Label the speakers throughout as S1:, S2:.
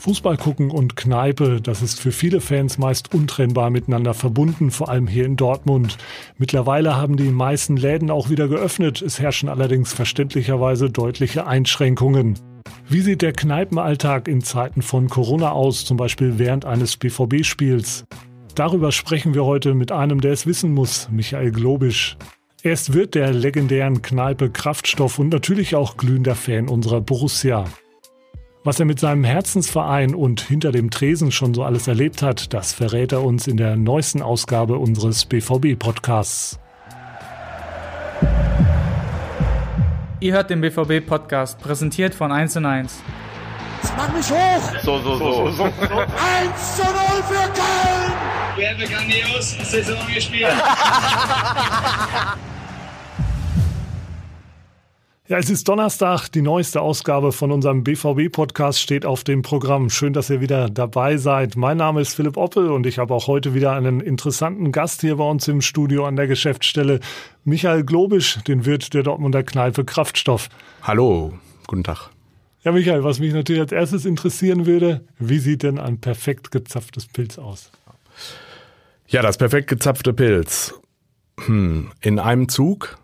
S1: Fußball gucken und Kneipe, das ist für viele Fans meist untrennbar miteinander verbunden, vor allem hier in Dortmund. Mittlerweile haben die meisten Läden auch wieder geöffnet. Es herrschen allerdings verständlicherweise deutliche Einschränkungen. Wie sieht der Kneipenalltag in Zeiten von Corona aus, zum Beispiel während eines BVB-Spiels? Darüber sprechen wir heute mit einem, der es wissen muss, Michael Globisch. Er ist Wirt der legendären Kneipe Kraftstoff und natürlich auch glühender Fan unserer Borussia. Was er mit seinem Herzensverein und hinter dem Tresen schon so alles erlebt hat, das verrät er uns in der neuesten Ausgabe unseres BVB-Podcasts.
S2: Ihr hört den BVB-Podcast, präsentiert von 1 und 1.
S3: Jetzt mach mich hoch!
S4: So, so, so.
S3: 1 zu 0 für Köln!
S5: Wir haben grandios Saison gespielt.
S1: Ja, es ist Donnerstag. Die neueste Ausgabe von unserem BVB-Podcast steht auf dem Programm. Schön, dass ihr wieder dabei seid. Mein Name ist Philipp Oppel und ich habe auch heute wieder einen interessanten Gast hier bei uns im Studio an der Geschäftsstelle. Michael Globisch, den Wirt der Dortmunder Kneipe Kraftstoff.
S4: Hallo, guten Tag.
S1: Ja, Michael, was mich natürlich als erstes interessieren würde, wie sieht denn ein perfekt gezapftes Pilz aus?
S4: Ja, das perfekt gezapfte Pilz. Hm, in einem Zug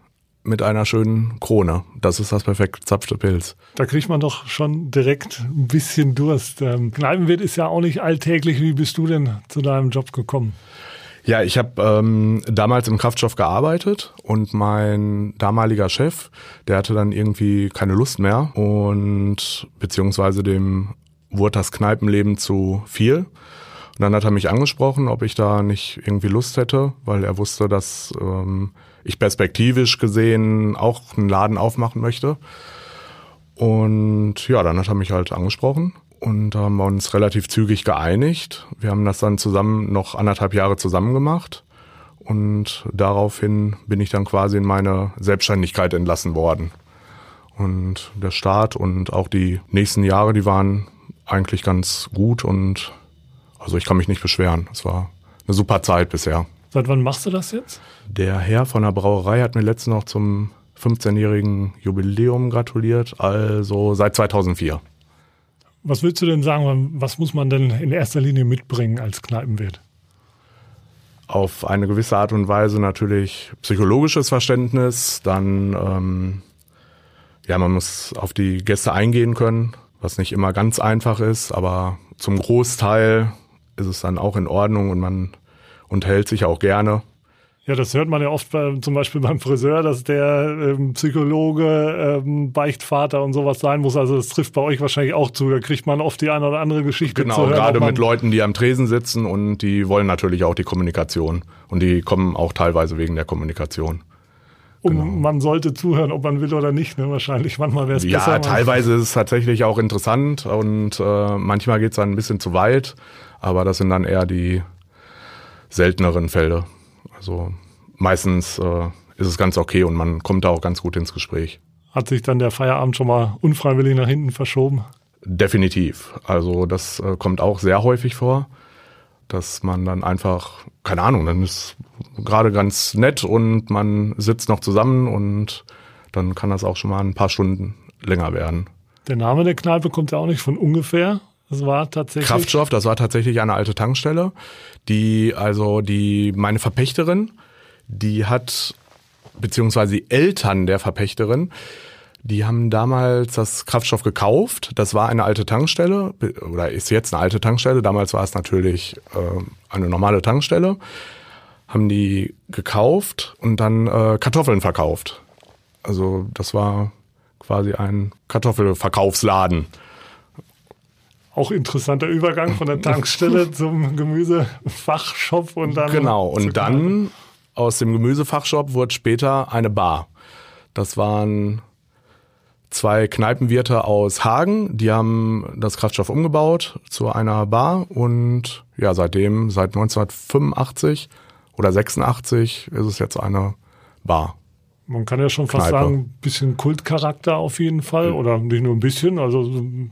S4: mit einer schönen Krone. Das ist das perfekt gezapfte Pilz.
S1: Da kriegt man doch schon direkt ein bisschen Durst. Ähm, Kneipenwirt ist ja auch nicht alltäglich. Wie bist du denn zu deinem Job gekommen?
S4: Ja, ich habe ähm, damals im Kraftstoff gearbeitet und mein damaliger Chef, der hatte dann irgendwie keine Lust mehr und beziehungsweise dem wurde das Kneipenleben zu viel. Und dann hat er mich angesprochen, ob ich da nicht irgendwie Lust hätte, weil er wusste, dass ähm, ich perspektivisch gesehen auch einen Laden aufmachen möchte. Und ja, dann hat er mich halt angesprochen und haben wir uns relativ zügig geeinigt. Wir haben das dann zusammen noch anderthalb Jahre zusammen gemacht und daraufhin bin ich dann quasi in meine Selbstständigkeit entlassen worden. Und der Start und auch die nächsten Jahre, die waren eigentlich ganz gut und also ich kann mich nicht beschweren. Es war eine super Zeit bisher.
S1: Seit wann machst du das jetzt?
S4: Der Herr von der Brauerei hat mir letztens noch zum 15-jährigen Jubiläum gratuliert, also seit 2004.
S1: Was würdest du denn sagen, was muss man denn in erster Linie mitbringen als Kneipenwirt?
S4: Auf eine gewisse Art und Weise natürlich psychologisches Verständnis, dann ähm, ja, man muss auf die Gäste eingehen können, was nicht immer ganz einfach ist, aber zum Großteil ist es dann auch in Ordnung und man unterhält sich auch gerne.
S1: Ja, das hört man ja oft bei, zum Beispiel beim Friseur, dass der ähm, Psychologe, ähm, Beichtvater und sowas sein muss. Also das trifft bei euch wahrscheinlich auch zu. Da kriegt man oft die eine oder andere Geschichte
S4: genau,
S1: zu hören.
S4: Genau, gerade mit Leuten, die am Tresen sitzen und die wollen natürlich auch die Kommunikation. Und die kommen auch teilweise wegen der Kommunikation.
S1: Und genau. man sollte zuhören, ob man will oder nicht. Ne? Wahrscheinlich manchmal wäre es
S4: ja,
S1: besser.
S4: Ja, teilweise ist es tatsächlich auch interessant und äh, manchmal geht es dann ein bisschen zu weit. Aber das sind dann eher die selteneren Fälle. Also meistens äh, ist es ganz okay und man kommt da auch ganz gut ins Gespräch.
S1: Hat sich dann der Feierabend schon mal unfreiwillig nach hinten verschoben?
S4: Definitiv. Also das äh, kommt auch sehr häufig vor, dass man dann einfach, keine Ahnung, dann ist gerade ganz nett und man sitzt noch zusammen und dann kann das auch schon mal ein paar Stunden länger werden.
S1: Der Name der Kneipe kommt ja auch nicht von ungefähr. Das war tatsächlich.
S4: Kraftstoff, das war tatsächlich eine alte Tankstelle, die, also die, meine Verpächterin, die hat, beziehungsweise die Eltern der Verpächterin, die haben damals das Kraftstoff gekauft. Das war eine alte Tankstelle oder ist jetzt eine alte Tankstelle. Damals war es natürlich äh, eine normale Tankstelle. Haben die gekauft und dann äh, Kartoffeln verkauft. Also das war quasi ein Kartoffelverkaufsladen.
S1: Auch interessanter Übergang von der Tankstelle zum Gemüsefachshop und dann.
S4: Genau, und dann aus dem Gemüsefachshop wurde später eine Bar. Das waren zwei Kneipenwirte aus Hagen, die haben das Kraftstoff umgebaut zu einer Bar und ja, seitdem, seit 1985 oder 86 ist es jetzt eine Bar.
S1: Man kann ja schon fast Kneipe. sagen, ein bisschen Kultcharakter auf jeden Fall oder nicht nur ein bisschen. Also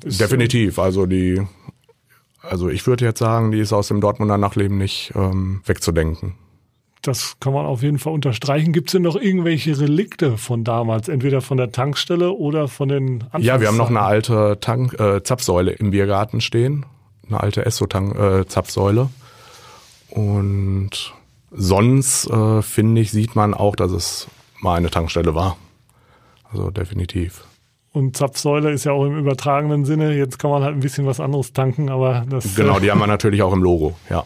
S4: definitiv. Also die, also ich würde jetzt sagen, die ist aus dem Dortmunder Nachleben nicht ähm, wegzudenken.
S1: Das kann man auf jeden Fall unterstreichen. Gibt es denn noch irgendwelche Relikte von damals, entweder von der Tankstelle oder von den
S4: Ja, wir haben noch eine alte Tank, äh, Zapfsäule im Biergarten stehen. eine alte Esso-Zapfsäule. Äh, Und sonst, äh, finde ich, sieht man auch, dass es mal eine Tankstelle war. Also definitiv.
S1: Und Zapfsäule ist ja auch im übertragenen Sinne. Jetzt kann man halt ein bisschen was anderes tanken, aber das.
S4: Genau, die haben wir natürlich auch im Logo, ja.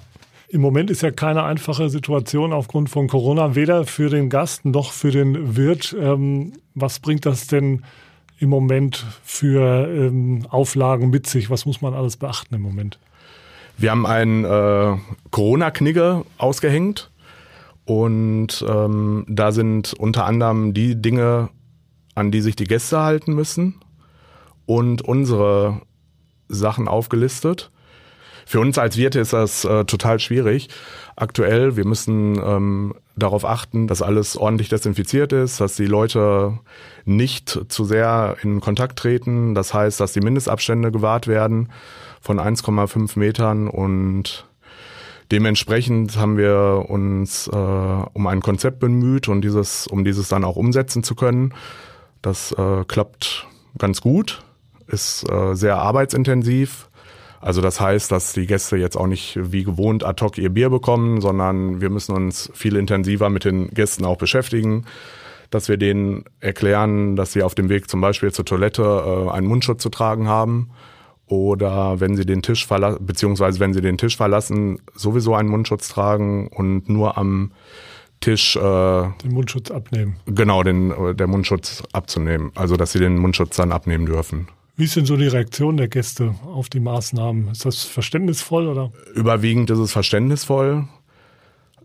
S1: Im Moment ist ja keine einfache Situation aufgrund von Corona, weder für den Gast noch für den Wirt. Ähm, was bringt das denn im Moment für ähm, Auflagen mit sich? Was muss man alles beachten im Moment?
S4: Wir haben einen äh, Corona-Knigge ausgehängt und ähm, da sind unter anderem die Dinge, an die sich die Gäste halten müssen und unsere Sachen aufgelistet. Für uns als Wirte ist das äh, total schwierig. Aktuell, wir müssen ähm, darauf achten, dass alles ordentlich desinfiziert ist, dass die Leute nicht zu sehr in Kontakt treten. Das heißt, dass die Mindestabstände gewahrt werden von 1,5 Metern und dementsprechend haben wir uns äh, um ein Konzept bemüht und dieses, um dieses dann auch umsetzen zu können. Das äh, klappt ganz gut, ist äh, sehr arbeitsintensiv also das heißt, dass die Gäste jetzt auch nicht wie gewohnt ad hoc ihr Bier bekommen, sondern wir müssen uns viel intensiver mit den Gästen auch beschäftigen, dass wir denen erklären, dass sie auf dem Weg zum Beispiel zur Toilette äh, einen Mundschutz zu tragen haben oder wenn sie den Tisch verlassen, beziehungsweise wenn sie den Tisch verlassen, sowieso einen Mundschutz tragen und nur am Tisch äh,
S1: den Mundschutz abnehmen.
S4: Genau, den äh, der Mundschutz abzunehmen, also dass sie den Mundschutz dann abnehmen dürfen.
S1: Wie ist denn so die Reaktion der Gäste auf die Maßnahmen? Ist das verständnisvoll oder?
S4: Überwiegend ist es verständnisvoll.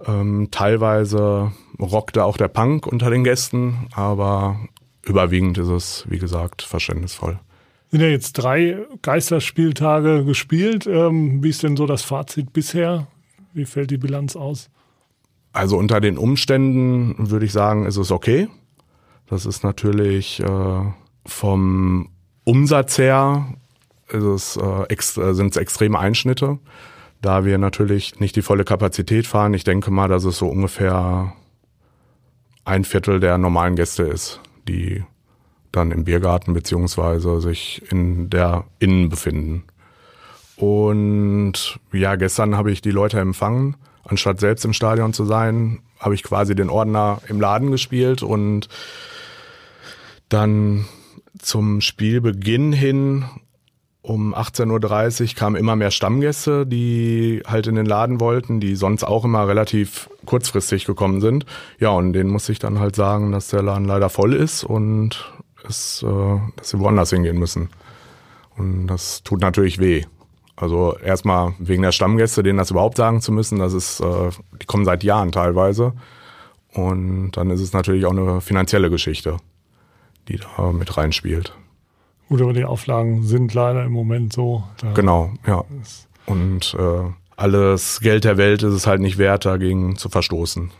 S4: Ähm, teilweise rockte auch der Punk unter den Gästen, aber überwiegend ist es, wie gesagt, verständnisvoll.
S1: Sind ja jetzt drei Geisterspieltage gespielt. Ähm, wie ist denn so das Fazit bisher? Wie fällt die Bilanz aus?
S4: Also unter den Umständen würde ich sagen, ist es okay. Das ist natürlich äh, vom Umsatz her ist es, äh, ex, sind es extreme Einschnitte, da wir natürlich nicht die volle Kapazität fahren. Ich denke mal, dass es so ungefähr ein Viertel der normalen Gäste ist, die dann im Biergarten beziehungsweise sich in der Innen befinden. Und ja, gestern habe ich die Leute empfangen. Anstatt selbst im Stadion zu sein, habe ich quasi den Ordner im Laden gespielt und dann zum Spielbeginn hin um 18.30 Uhr kamen immer mehr Stammgäste, die halt in den Laden wollten, die sonst auch immer relativ kurzfristig gekommen sind. Ja, und denen muss ich dann halt sagen, dass der Laden leider voll ist und es, äh, dass sie woanders hingehen müssen. Und das tut natürlich weh. Also erstmal wegen der Stammgäste, denen das überhaupt sagen zu müssen, das ist, äh, die kommen seit Jahren teilweise. Und dann ist es natürlich auch eine finanzielle Geschichte die da mit reinspielt.
S1: Gut, aber die Auflagen sind leider im Moment so.
S4: Genau, ja. Und äh, alles Geld der Welt ist es halt nicht wert, dagegen zu verstoßen.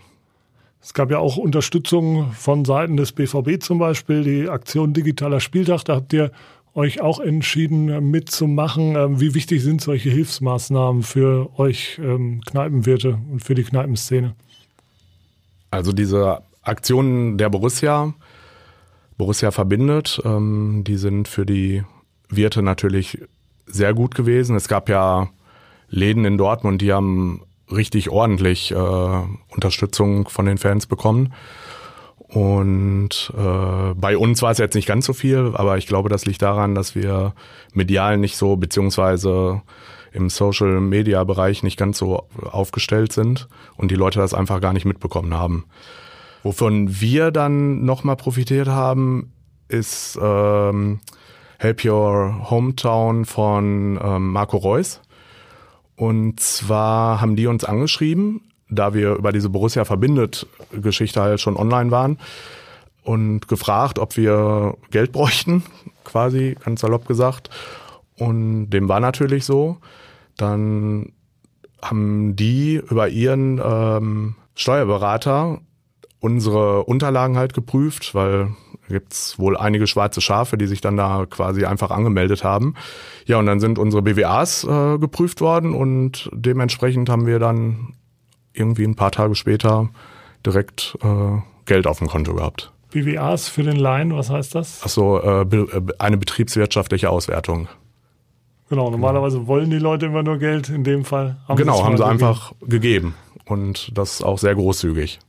S1: Es gab ja auch Unterstützung von Seiten des BVB zum Beispiel, die Aktion Digitaler Spieltag. Da habt ihr euch auch entschieden mitzumachen. Ähm, wie wichtig sind solche Hilfsmaßnahmen für euch ähm, Kneipenwirte und für die Kneipenszene?
S4: Also diese Aktionen der Borussia Borussia verbindet. Ähm, die sind für die Wirte natürlich sehr gut gewesen. Es gab ja Läden in Dortmund, die haben richtig ordentlich äh, Unterstützung von den Fans bekommen. Und äh, bei uns war es jetzt nicht ganz so viel, aber ich glaube, das liegt daran, dass wir medial nicht so, beziehungsweise im Social-Media-Bereich nicht ganz so aufgestellt sind und die Leute das einfach gar nicht mitbekommen haben. Wovon wir dann nochmal profitiert haben, ist ähm, Help Your Hometown von ähm, Marco Reus. Und zwar haben die uns angeschrieben, da wir über diese Borussia verbindet Geschichte halt schon online waren und gefragt, ob wir Geld bräuchten, quasi ganz salopp gesagt. Und dem war natürlich so. Dann haben die über ihren ähm, Steuerberater unsere Unterlagen halt geprüft, weil gibt's wohl einige schwarze Schafe, die sich dann da quasi einfach angemeldet haben. Ja, und dann sind unsere BWAs äh, geprüft worden und dementsprechend haben wir dann irgendwie ein paar Tage später direkt äh, Geld auf dem Konto gehabt.
S1: BWAs für den Laien, was heißt das?
S4: Achso, äh, be äh, eine betriebswirtschaftliche Auswertung.
S1: Genau, normalerweise wollen die Leute immer nur Geld. In dem Fall
S4: haben genau, sie haben sie einfach gegeben. Und das auch sehr großzügig.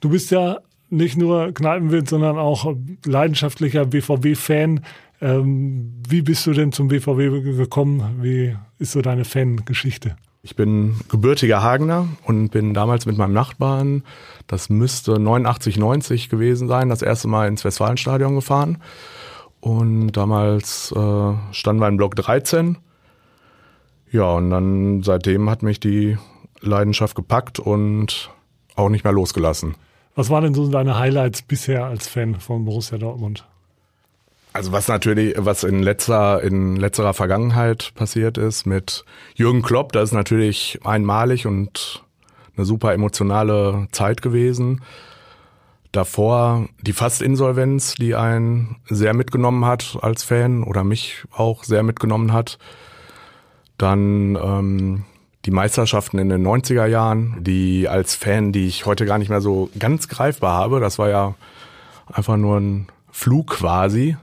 S1: Du bist ja nicht nur Kneipenwirt, sondern auch leidenschaftlicher BVB-Fan. Ähm, wie bist du denn zum BVB gekommen? Wie ist so deine Fangeschichte?
S4: Ich bin gebürtiger Hagener und bin damals mit meinem Nachbarn, das müsste 89, 90 gewesen sein, das erste Mal ins Westfalenstadion gefahren. Und damals äh, standen wir in Block 13. Ja, und dann seitdem hat mich die Leidenschaft gepackt und auch nicht mehr losgelassen.
S1: Was waren denn so deine Highlights bisher als Fan von Borussia Dortmund?
S4: Also was natürlich, was in letzter, in letzterer Vergangenheit passiert ist mit Jürgen Klopp, das ist natürlich einmalig und eine super emotionale Zeit gewesen. Davor die Fast-Insolvenz, die einen sehr mitgenommen hat als Fan oder mich auch sehr mitgenommen hat. Dann ähm, die Meisterschaften in den 90er Jahren, die als Fan, die ich heute gar nicht mehr so ganz greifbar habe. Das war ja einfach nur ein Flug quasi.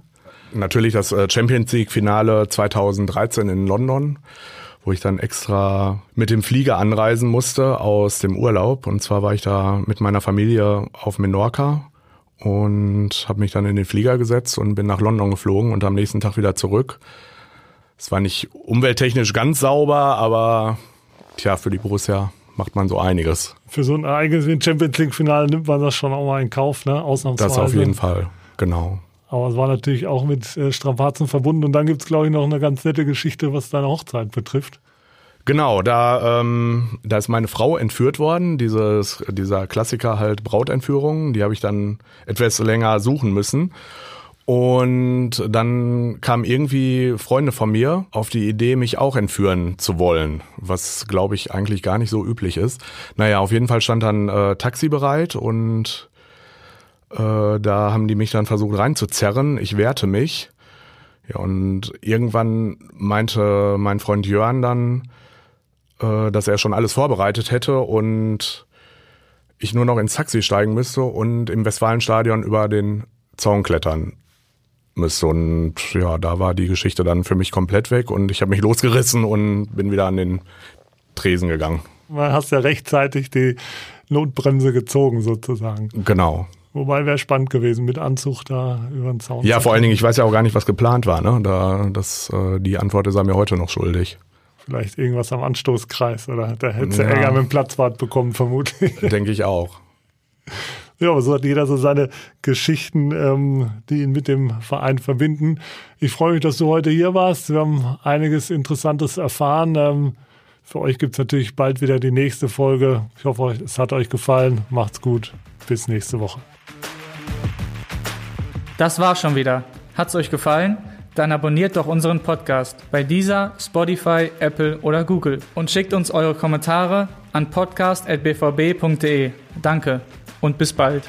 S4: Natürlich das äh, Champions League Finale 2013 in London, wo ich dann extra mit dem Flieger anreisen musste aus dem Urlaub. Und zwar war ich da mit meiner Familie auf Menorca und habe mich dann in den Flieger gesetzt und bin nach London geflogen und am nächsten Tag wieder zurück. Es war nicht umwelttechnisch ganz sauber, aber tja, für die Borussia macht man so einiges.
S1: Für so ein Ereignis wie ein Champions League-Finale nimmt man das schon auch mal in Kauf, ne? Ausnahmsweise.
S4: Das auf jeden Fall, genau.
S1: Aber es war natürlich auch mit äh, Strapazen verbunden. Und dann gibt es, glaube ich, noch eine ganz nette Geschichte, was deine Hochzeit betrifft.
S4: Genau, da, ähm, da ist meine Frau entführt worden, dieses, dieser Klassiker halt Brautentführung. Die habe ich dann etwas länger suchen müssen. Und dann kamen irgendwie Freunde von mir auf die Idee, mich auch entführen zu wollen, was glaube ich eigentlich gar nicht so üblich ist. Naja, auf jeden Fall stand dann äh, Taxi bereit und äh, da haben die mich dann versucht reinzuzerren. Ich wehrte mich. Ja, und irgendwann meinte mein Freund Jörn dann, äh, dass er schon alles vorbereitet hätte und ich nur noch ins Taxi steigen müsste und im Westfalenstadion über den Zaun klettern müsste. Und ja, da war die Geschichte dann für mich komplett weg und ich habe mich losgerissen und bin wieder an den Tresen gegangen.
S1: Du hast ja rechtzeitig die Notbremse gezogen sozusagen.
S4: Genau.
S1: Wobei wäre spannend gewesen mit Anzug da über den Zaun.
S4: Ja, vor allen Dingen, ich weiß ja auch gar nicht, was geplant war. Ne? Da, das, äh, die Antwort ist er mir heute noch schuldig.
S1: Vielleicht irgendwas am Anstoßkreis oder da hätte ja. Ärger mit dem Platzwart bekommen, vermutlich.
S4: Denke ich auch.
S1: Ja, aber so hat jeder so seine Geschichten, ähm, die ihn mit dem Verein verbinden. Ich freue mich, dass du heute hier warst. Wir haben einiges Interessantes erfahren. Ähm, für euch gibt es natürlich bald wieder die nächste Folge. Ich hoffe, es hat euch gefallen. Macht's gut. Bis nächste Woche.
S2: Das war's schon wieder. Hat's euch gefallen? Dann abonniert doch unseren Podcast bei dieser, Spotify, Apple oder Google und schickt uns eure Kommentare an podcast.bvb.de. Danke und bis bald.